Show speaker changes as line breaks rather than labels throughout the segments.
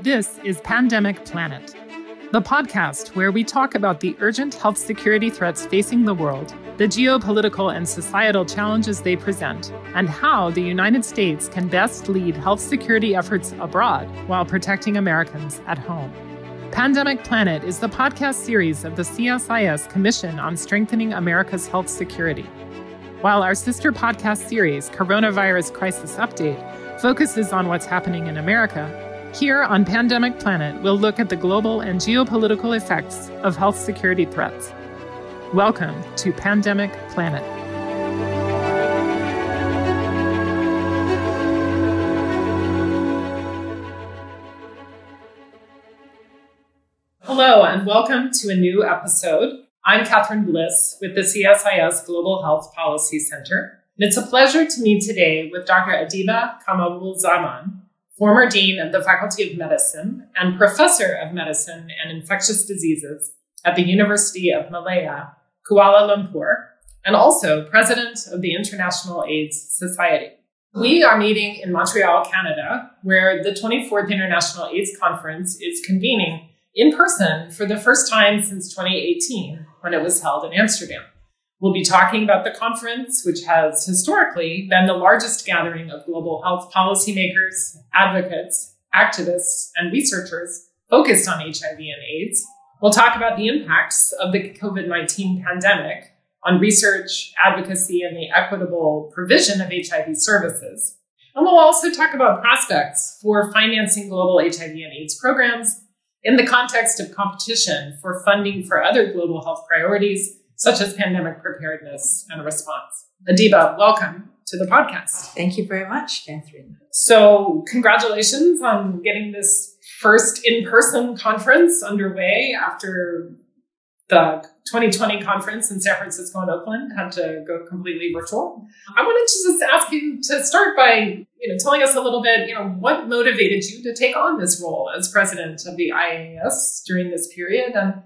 This is Pandemic Planet, the podcast where we talk about the urgent health security threats facing the world, the geopolitical and societal challenges they present, and how the United States can best lead health security efforts abroad while protecting Americans at home. Pandemic Planet is the podcast series of the CSIS Commission on Strengthening America's Health Security. While our sister podcast series, Coronavirus Crisis Update, focuses on what's happening in America, here on Pandemic Planet, we'll look at the global and geopolitical effects of health security threats. Welcome to Pandemic Planet. Hello, and welcome to a new episode. I'm Catherine Bliss with the CSIS Global Health Policy Center. And it's a pleasure to meet today with Dr. Adiba Kamarulzaman, former dean of the Faculty of Medicine and professor of medicine and infectious diseases at the University of Malaya, Kuala Lumpur, and also president of the International AIDS Society. We are meeting in Montreal, Canada, where the 24th International AIDS Conference is convening in person for the first time since 2018 when it was held in Amsterdam. We'll be talking about the conference, which has historically been the largest gathering of global health policymakers, advocates, activists, and researchers focused on HIV and AIDS. We'll talk about the impacts of the COVID 19 pandemic on research, advocacy, and the equitable provision of HIV services. And we'll also talk about prospects for financing global HIV and AIDS programs in the context of competition for funding for other global health priorities such as pandemic preparedness and response. Adiba, welcome to the podcast.
Thank you very much, Catherine.
So, congratulations on getting this first in person conference underway after the 2020 conference in San Francisco and Oakland had to go completely virtual. I wanted to just ask you to start by, you know, telling us a little bit, you know, what motivated you to take on this role as president of the IAS during this period and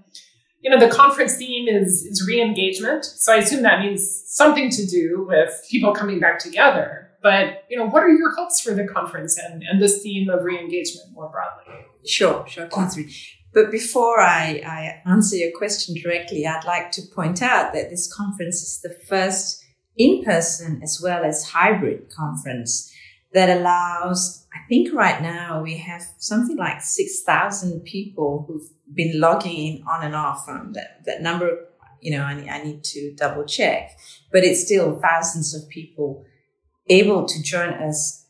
you know, the conference theme is, is re-engagement. So I assume that means something to do with people coming back together. But, you know, what are your hopes for the conference and, and this theme of re-engagement more broadly?
Sure, sure, Catherine. But before I, I answer your question directly, I'd like to point out that this conference is the first in-person as well as hybrid conference that allows, I think right now we have something like 6,000 people who've been logging in on and off from that, that number, you know, I, I need to double check, but it's still thousands of people able to join us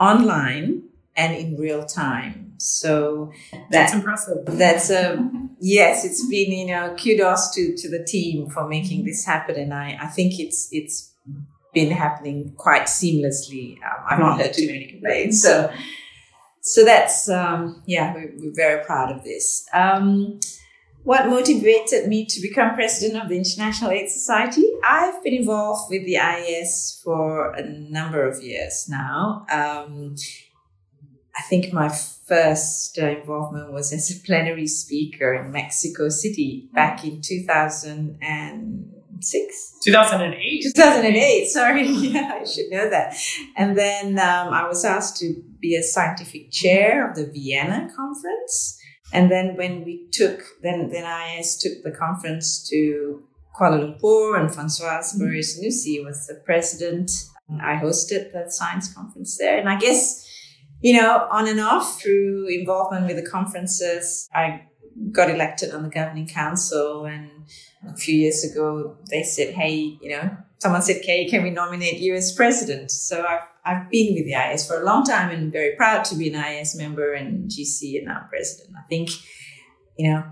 online and in real time. So
that, that's impressive.
That's a um, yes. It's been you know kudos to to the team for making this happen, and I I think it's it's been happening quite seamlessly. Um, I've not heard too many complaints. So, so that's, um, yeah, we're, we're, very proud of this. Um, what motivated me to become president of the International AIDS Society? I've been involved with the IAS for a number of years now. Um, I think my first uh, involvement was as a plenary speaker in Mexico City back in 2000 and six.
2008
2008 sorry. Yeah i should know that. And then um, i was asked to be a scientific chair of the vienna conference. And then when we took then then i took the conference to kuala lumpur and francoise mm-hmm. Barré-Sinoussi was the president. I hosted that science conference there. And i guess you know on and off through involvement with the conferences i got elected on the governing council and a few years ago, they said, hey, you know, someone said, "Hey, can we nominate you as president? So I've, I've been with the IAS for a long time and very proud to be an IAS member and GC and now president. I think, you know,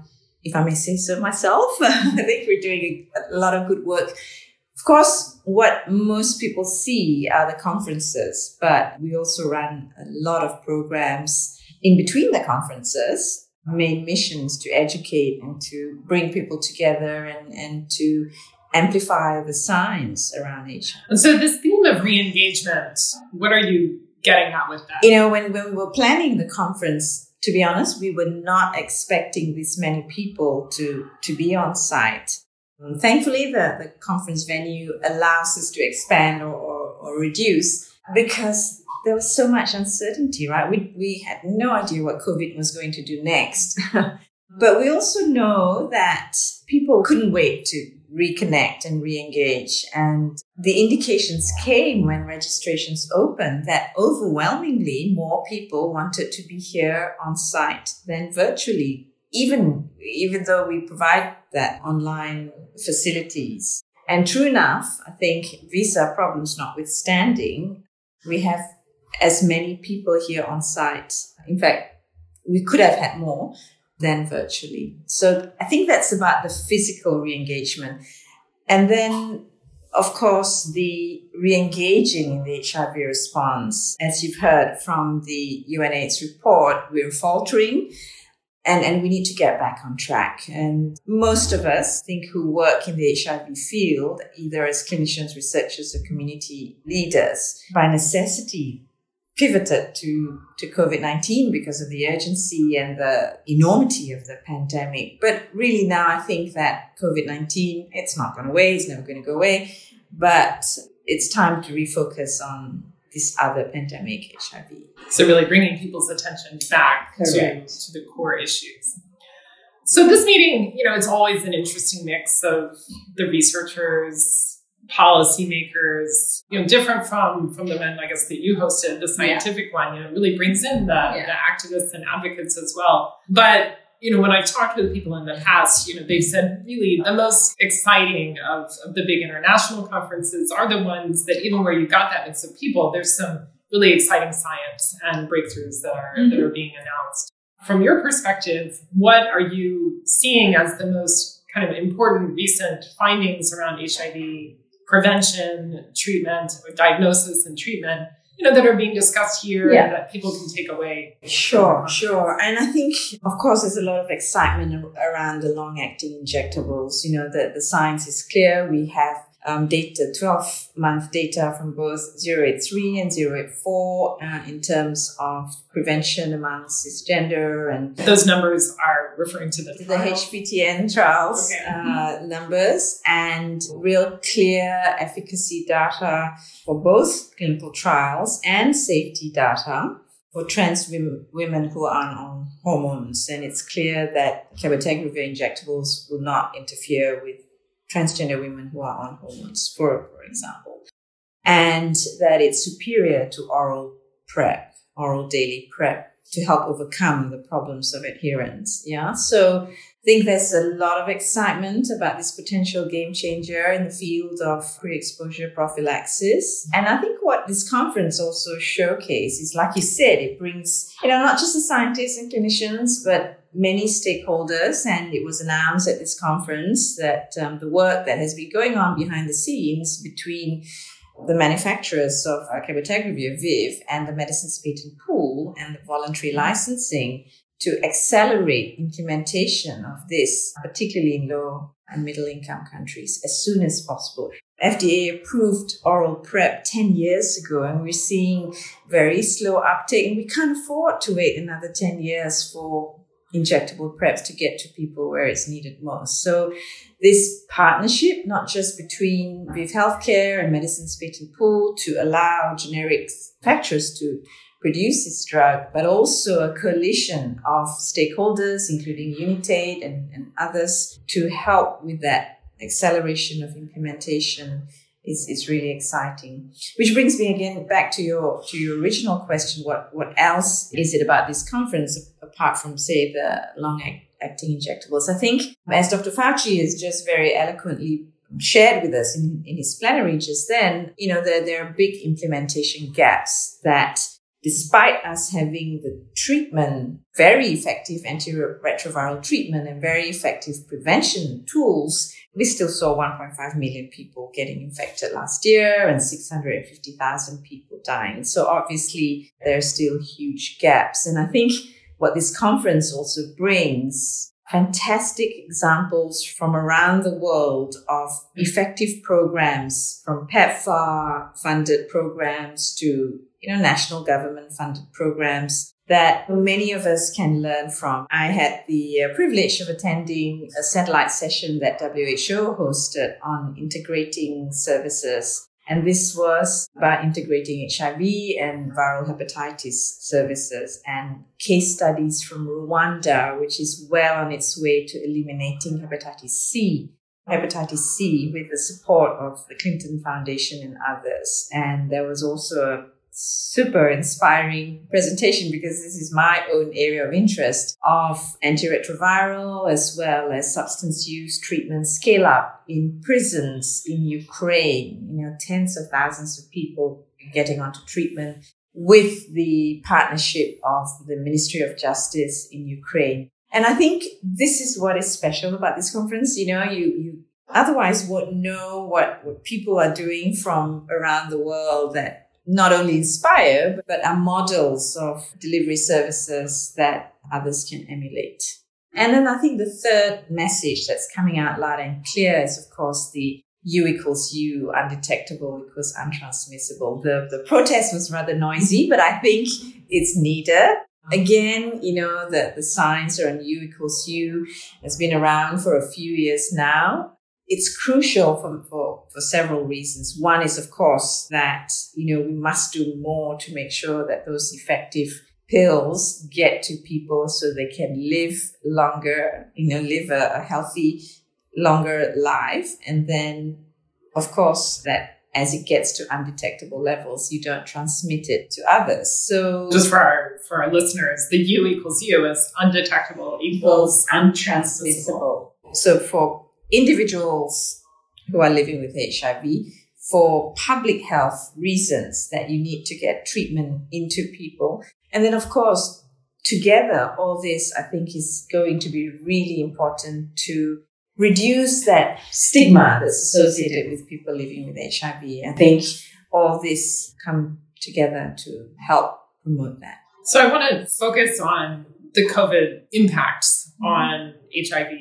if I may say so myself, I think we're doing a, a lot of good work. Of course, what most people see are the conferences, but we also run a lot of programs in between the conferences main missions to educate and to bring people together and, and to amplify the science around HIV.
And so this theme of re-engagement, what are you getting at with that?
You know, when, when we were planning the conference, to be honest, we were not expecting this many people to, to be on site. And thankfully, the, the conference venue allows us to expand or, or, or reduce because there was so much uncertainty, right? We, we had no idea what COVID was going to do next. but we also know that people couldn't wait to reconnect and re-engage. And the indications came when registrations opened that overwhelmingly more people wanted to be here on site than virtually, even, even though we provide that online facilities. And true enough, I think visa problems notwithstanding, we have as many people here on site. In fact, we could have had more than virtually. So I think that's about the physical re-engagement. And then, of course, the re-engaging in the HIV response. As you've heard from the UNAIDS report, we're faltering and, and we need to get back on track. And most of us think who work in the HIV field, either as clinicians, researchers, or community leaders, by necessity pivoted to, to COVID-19 because of the urgency and the enormity of the pandemic. But really now I think that COVID-19, it's not going away. It's never going to go away, but it's time to refocus on this other pandemic, HIV.
So really bringing people's attention back to, to the core issues. So this meeting, you know, it's always an interesting mix of the researchers, policymakers, you know, different from from the men, I guess, that you hosted, the scientific yeah. one, you know, really brings in the, yeah. the activists and advocates as well. But you know, when I've talked with people in the past, you know, they've said really the most exciting of, of the big international conferences are the ones that even where you got that mix of people, there's some really exciting science and breakthroughs that are mm-hmm. that are being announced. From your perspective, what are you seeing as the most kind of important recent findings around HIV prevention, treatment, or diagnosis and treatment, you know, that are being discussed here yeah. that people can take away.
Sure, sure. And I think, of course, there's a lot of excitement around the long acting injectables. You know, the, the science is clear. We have um, data, 12 month data from both 083 and 084 uh, in terms of prevention among cisgender and
those numbers are referring to the,
the HPTN trials okay. uh, numbers and real clear efficacy data for both clinical trials and safety data for trans women who are on hormones. And it's clear that cabotegravir injectables will not interfere with transgender women who are on hormones, for, for example, and that it's superior to oral PrEP, oral daily PrEP, to help overcome the problems of adherence. Yeah. So I think there's a lot of excitement about this potential game changer in the field of pre-exposure prophylaxis. And I think what this conference also showcases, is, like you said, it brings, you know, not just the scientists and clinicians, but many stakeholders, and it was announced at this conference that um, the work that has been going on behind the scenes between the manufacturers of uh, cabotegravir, ViiV, and the medicines patent pool and the voluntary licensing to accelerate implementation of this, particularly in low and middle income countries, as soon as possible. FDA approved oral PrEP 10 years ago, and we're seeing very slow uptake, and we can't afford to wait another 10 years for injectable PrEPs to get to people where it's needed most. So this partnership, not just between ViiV Healthcare and Medicines Patent Pool to allow generic manufacturers to produce this drug, but also a coalition of stakeholders, including Unitaid and, and others, to help with that acceleration of implementation is, is really exciting. Which brings me again back to your to your original question: what what else is it about this conference apart from say the long acting injectables? I think as Dr. Fauci has just very eloquently shared with us in, in his plenary just then, you know, there, there are big implementation gaps that despite us having the treatment, very effective antiretroviral treatment and very effective prevention tools, we still saw 1.5 million people getting infected last year and 650,000 people dying. So obviously there are still huge gaps. And I think what this conference also brings fantastic examples from around the world of effective programs from PEPFAR funded programs to you know, national government funded programs that many of us can learn from. I had the uh, privilege of attending a satellite session that WHO hosted on integrating services And this was about integrating HIV and viral hepatitis services and case studies from Rwanda, which is well on its way to eliminating hepatitis C. Hepatitis C with the support of the Clinton Foundation and others. And there was also a super inspiring presentation because this is my own area of interest of antiretroviral as well as substance use treatment scale up in prisons in Ukraine. You know, tens of thousands of people getting onto treatment with the partnership of the Ministry of Justice in Ukraine. And I think this is what is special about this conference. You know, you, you otherwise won't know what, what people are doing from around the world that not only inspire, but are models of delivery services that others can emulate. And then I think the third message that's coming out loud and clear is, of course, the U equals U, undetectable equals untransmissible. The, the protest was rather noisy, but I think it's needed. Again, you know, that the, the science around U equals U has been around for a few years now it's crucial for, for, for several reasons. One is, of course, that, you know, we must do more to make sure that those effective pills get to people so they can live longer, you know, live a, a healthy, longer life. And then, of course, that as it gets to undetectable levels, you don't transmit it to others. So
just for our for our listeners, the U equals U is undetectable equals untransmissible.
So for individuals who are living with HIV for public health reasons that you need to get treatment into people. And then, of course, together, all this I think is going to be really important to reduce that stigma that's associated with people living with HIV. I think all this come together to help promote that.
So I want to focus on the COVID impacts mm-hmm. on HIV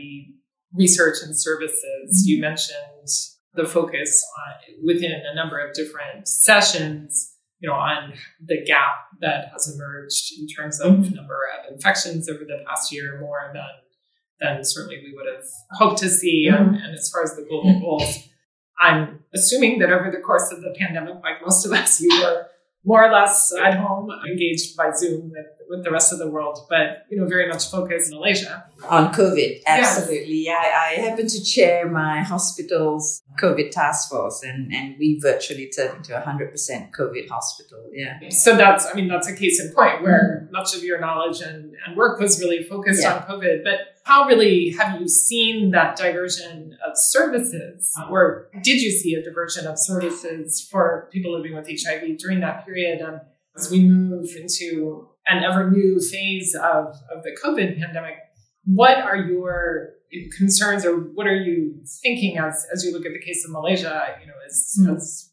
research and services. You mentioned the focus on, within a number of different sessions, you know, on the gap that has emerged in terms of mm-hmm. number of infections over the past year, more than than certainly we would have hoped to see. Mm-hmm. And, and, as far as the global goals, I'm assuming that over the course of the pandemic, like most of us, you were more or less at home, engaged by Zoom with, with the rest of the world, but you know, very much focused in Malaysia.
On COVID, absolutely. Yeah. I, I happen to chair my hospital's COVID task force and, and we virtually turned into a hundred percent COVID hospital. Yeah.
So that's I mean, that's a case in point where mm-hmm. much of your knowledge and, and work was really focused yeah. on COVID. But how really have you seen that diversion of services? Or did you see a diversion of services for people living with HIV during that period? And as we move into an ever new phase of, of the COVID pandemic, what are your concerns or what are you thinking as, as you look at the case of Malaysia, you know, as, mm-hmm. as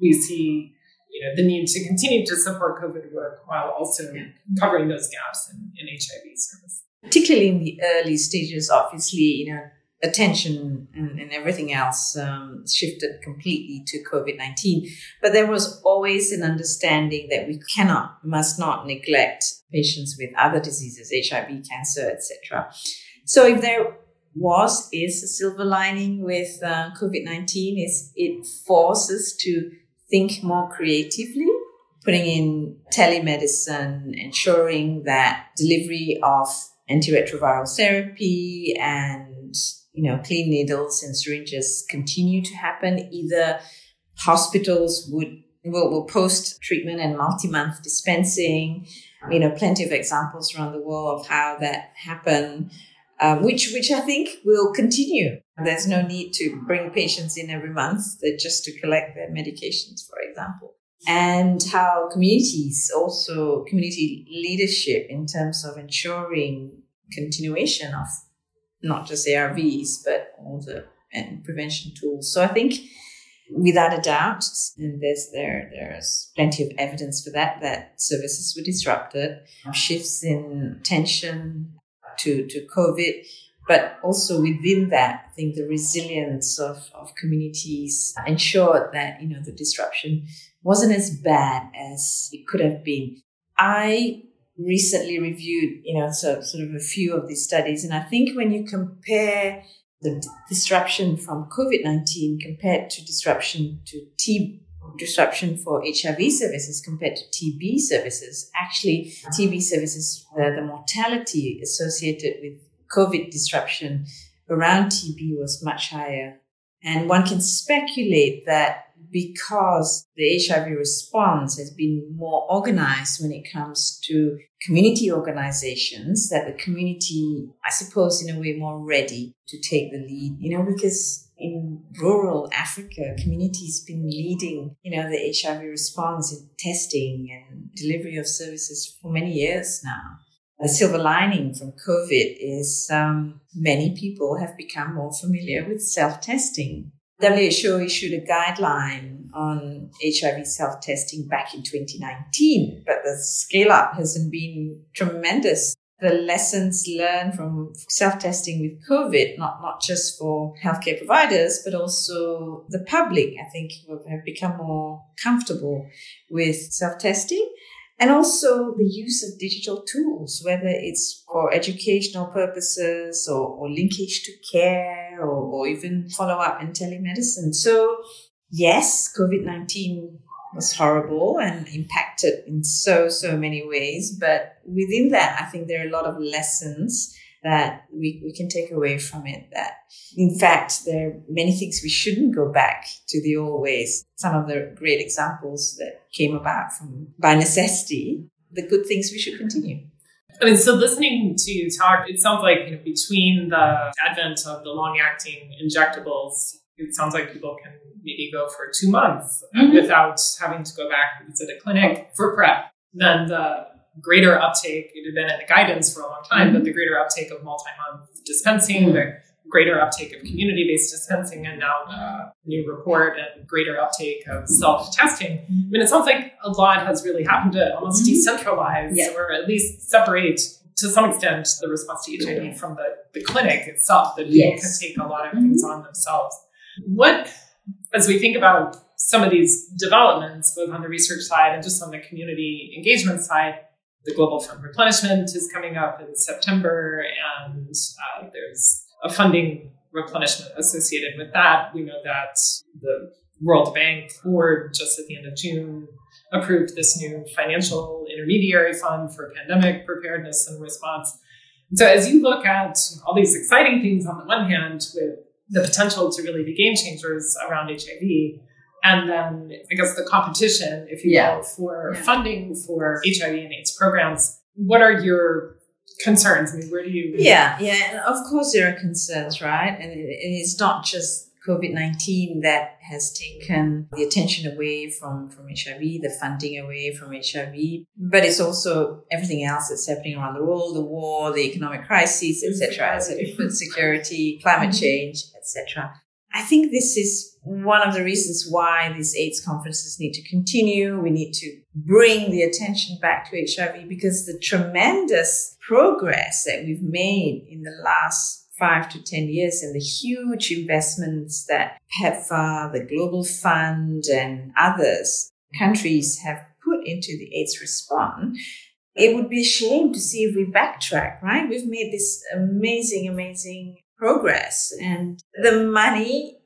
we see you know, the need to continue to support COVID work while also covering those gaps in, in HIV service?
Particularly in the early stages, obviously, you know, attention and, and everything else um, shifted completely to COVID 19. But there was always an understanding that we cannot, must not neglect patients with other diseases, HIV, cancer, etc. So if there was, is a silver lining with uh, COVID 19, is it forces to think more creatively putting in telemedicine, ensuring that delivery of antiretroviral therapy and you know clean needles and syringes continue to happen. Either hospitals would will, will post treatment and multi-month dispensing. You know plenty of examples around the world of how that happened um, which which i think will continue. There's no need to bring patients in every month. Just to collect their medications for example. And how communities also community leadership in terms of ensuring continuation of not just ARVs, but all the and prevention tools. So I think without a doubt, and there's there there's plenty of evidence for that, that services were disrupted, shifts in tension to, to COVID, but also within that, I think the resilience of, of communities ensured that, you know, the disruption wasn't as bad as it could have been. I recently reviewed, you know, so, sort of a few of these studies. And I think when you compare the d- disruption from COVID 19 compared to disruption to T disruption for HIV services compared to TB services. Actually, TB services, the, the mortality associated with COVID disruption around TB was much higher. And one can speculate that because the HIV response has been more organized when it comes to community organizations, that the community, I suppose, in a way, more ready to take the lead, you know, because in rural Africa, communities have been leading, you know, the HIV response in testing and delivery of services for many years now. A silver lining from COVID is um, many people have become more familiar with self-testing. WHO issued a guideline on HIV self-testing back in 2019, but the scale up hasn't been tremendous the lessons learned from self-testing with COVID, not, not just for healthcare providers, but also the public, I think have become more comfortable with self-testing. And also the use of digital tools, whether it's for educational purposes or, or linkage to care or, or even follow up in telemedicine. So yes, COVID-19 was horrible and impacted in so, so many ways. But within that, I think there are a lot of lessons that we, we can take away from it that in fact there are many things we shouldn't go back to the old ways some of the great examples that came about from by necessity the good things we should continue
I mean, so listening to you talk, it sounds like you know, between the advent of the long-acting injectables, it sounds like people can maybe go for two months mm-hmm. without having to go back and visit a clinic for PrEP. Then the greater uptake, it had been in the guidance for a long time, mm-hmm. but the greater uptake of multi-month dispensing, mm-hmm. the greater uptake of community-based dispensing, and now the new report and greater uptake of self-testing. I mean, it sounds like a lot has really happened to almost mm-hmm. decentralize yeah. or at least separate to some extent the response to HIV from the, the clinic itself, that people yes. can take a lot of things mm-hmm. on themselves. What, as we think about some of these developments, both on the research side and just on the community engagement side, the Global Fund replenishment is coming up in September, and uh, there's a funding replenishment associated with that. We know that the World Bank board just at the end of June approved this new financial intermediary fund for pandemic preparedness and response. So as you look at all these exciting things on the one hand with the potential to really be game changers around HIV. And then I guess the competition, if you yeah. will, for yeah. funding for HIV and AIDS programs. What are your concerns? I mean, where do you?
Yeah, yeah. And of course, there are concerns, right? And it's not just COVID 19 that has taken the attention away from, from HIV, the funding away from HIV, but it's also everything else that's happening around the world, the war, the economic crisis, etc., etc., food security, climate mm-hmm. change, etc. I think this is one of the reasons why these AIDS conferences need to continue. We need to bring the attention back to HIV because the tremendous progress that we've made in the last five to 10 years and the huge investments that PEPFAR, the Global Fund, and others countries have put into the AIDS response, it would be a shame to see if we backtrack, right? We've made this amazing, amazing progress and the money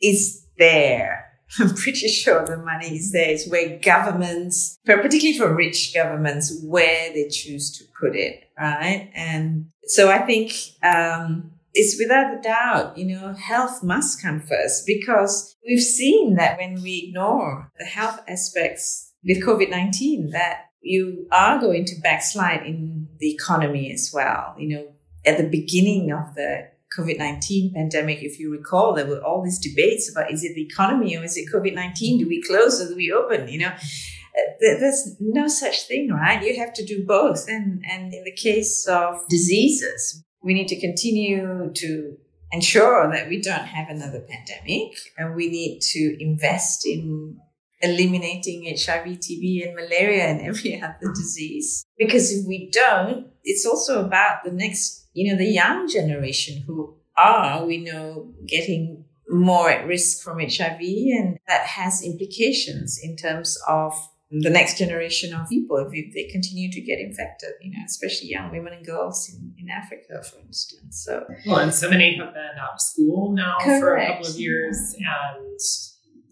is there. I'm pretty sure the money is there. It's where governments, particularly for rich governments, where they choose to put it, right? And so I think um, it's without a doubt, you know, health must come first because we've seen that when we ignore the health aspects with COVID 19, that you are going to backslide in the economy as well. You know, at the beginning of the COVID 19 pandemic, if you recall, there were all these debates about is it the economy or is it COVID 19? Do we close or do we open? You know, uh, there's no such thing, right? You have to do both. And, and in the case of diseases, we need to continue to ensure that we don't have another pandemic and we need to invest in eliminating HIV, TB, and malaria and every other disease. Because if we don't, it's also about the next, you know, the young generation who are, we know, getting more at risk from HIV and that has implications in terms of the next generation of people if they continue to get infected, you know, especially young women and girls in, in Africa, for instance. So,
well, and so many have been out of school now Correct. for a couple of years and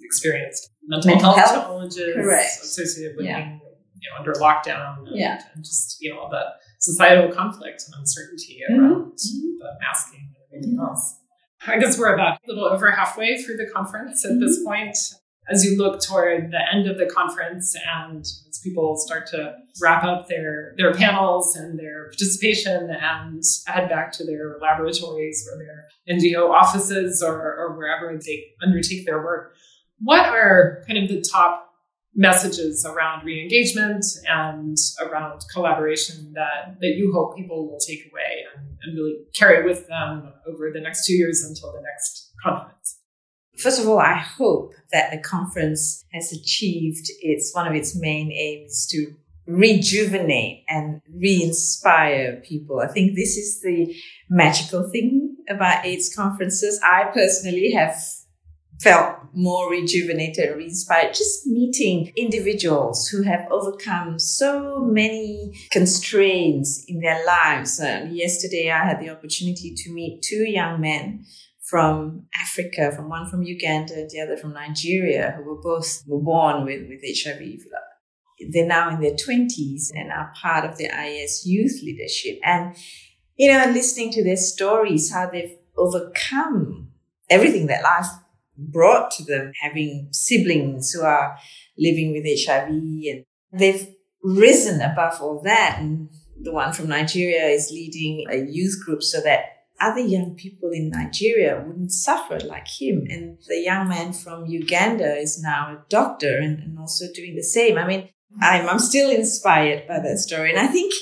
experienced mental,
Mental
health,
health?
challenges
Correct.
associated with
Yeah.
being you know, under lockdown and,
Yeah.
and just you know the societal conflict and uncertainty
Mhm.
around
Mhm.
the masking and everything else. I guess we're about a little over halfway through the conference at this point. As you look toward the end of the conference and as people start to wrap up their, their panels and their participation and head back to their laboratories or their NGO offices or, or wherever they undertake their work, what are kind of the top messages around re-engagement and around collaboration that, that you hope people will take away and, and really carry with them over the next two years until the next conference?
First of all, I hope that the conference has achieved its one of its main aims to rejuvenate and re-inspire people. I think this is the magical thing about AIDS conferences. I personally have felt more rejuvenated, re-inspired, just meeting individuals who have overcome so many constraints in their lives. Uh, yesterday, I had the opportunity to meet two young men from Africa, from one from Uganda and the other from Nigeria, who were both were born with, with HIV. They're now in their 20s and are part of the IS youth leadership. And, you know, listening to their stories, how they've overcome everything that life brought to them, having siblings who are living with HIV and they've risen above all that. And the one from Nigeria is leading a youth group so that other young people in Nigeria wouldn't suffer like him. And the young man from Uganda is now a doctor and, and also doing the same. I mean, I'm, I'm still inspired by that story. And I think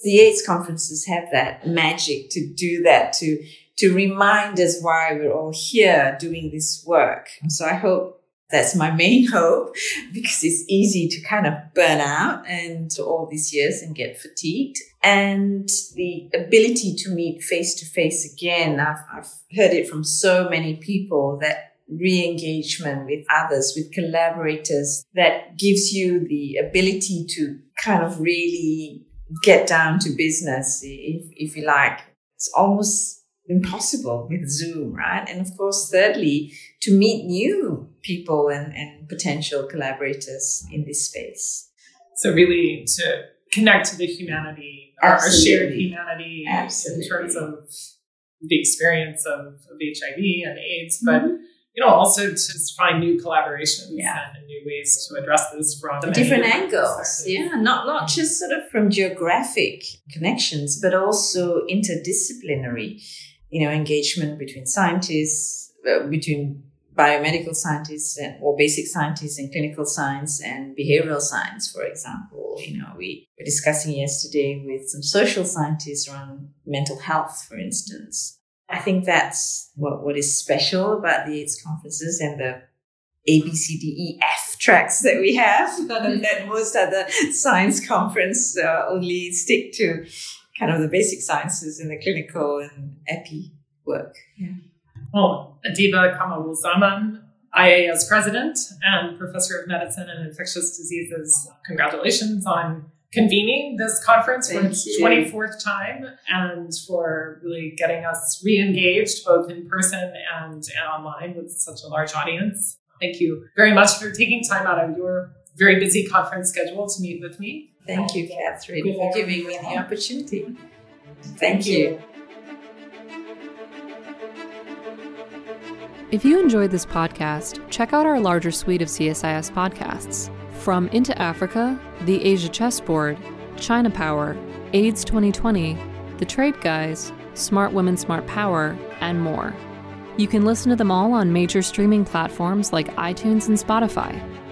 the AIDS conferences have that magic to do that, to, to remind us why we're all here doing this work. So I hope that's my main hope because it's easy to kind of burn out and all these years and get fatigued. And the ability to meet face to face again, I've, I've heard it from so many people that re-engagement with others, with collaborators that gives you the ability to kind of really get down to business, if, if you like. It's almost impossible with Zoom, right? And of course, thirdly, to meet new people and, and potential collaborators in this space.
So really to connect to the humanity, our, shared humanity
Absolutely.
in terms of the experience of, of HIV and AIDS, but
Mhm.
you know, also to find new collaborations
Yeah.
and new ways to address this from
different angles yeah not not just sort of from geographic connections but also interdisciplinary you know engagement between scientists uh, between biomedical scientists and, or basic scientists in clinical science and behavioral science for example. You know we were discussing yesterday with some social scientists around mental health for instance. I think that's what, what is special about the aids conferences and the A, B, C, D, E, F tracks that we have that most other science conference uh, only stick to kind of the basic sciences and the clinical and epi work. Yeah.
Well, Adiba Kamarulzaman, IAS president and professor of medicine and infectious diseases, congratulations on convening this conference for its
you.
24th time and for really getting us re engaged both in person and, and online with such a large audience. Thank you very much for taking time out of your very busy conference schedule to meet with me.
Thank you, Catherine,
Good
for giving me the opportunity. Thank you.
If you enjoyed this podcast, check out our larger suite of CSIS podcasts. From Into Africa, The Asia Chessboard, China Power, AIDS 2020, The Trade Guys, Smart Women, Smart Power, and more. You can listen to them all on major streaming platforms like iTunes and Spotify.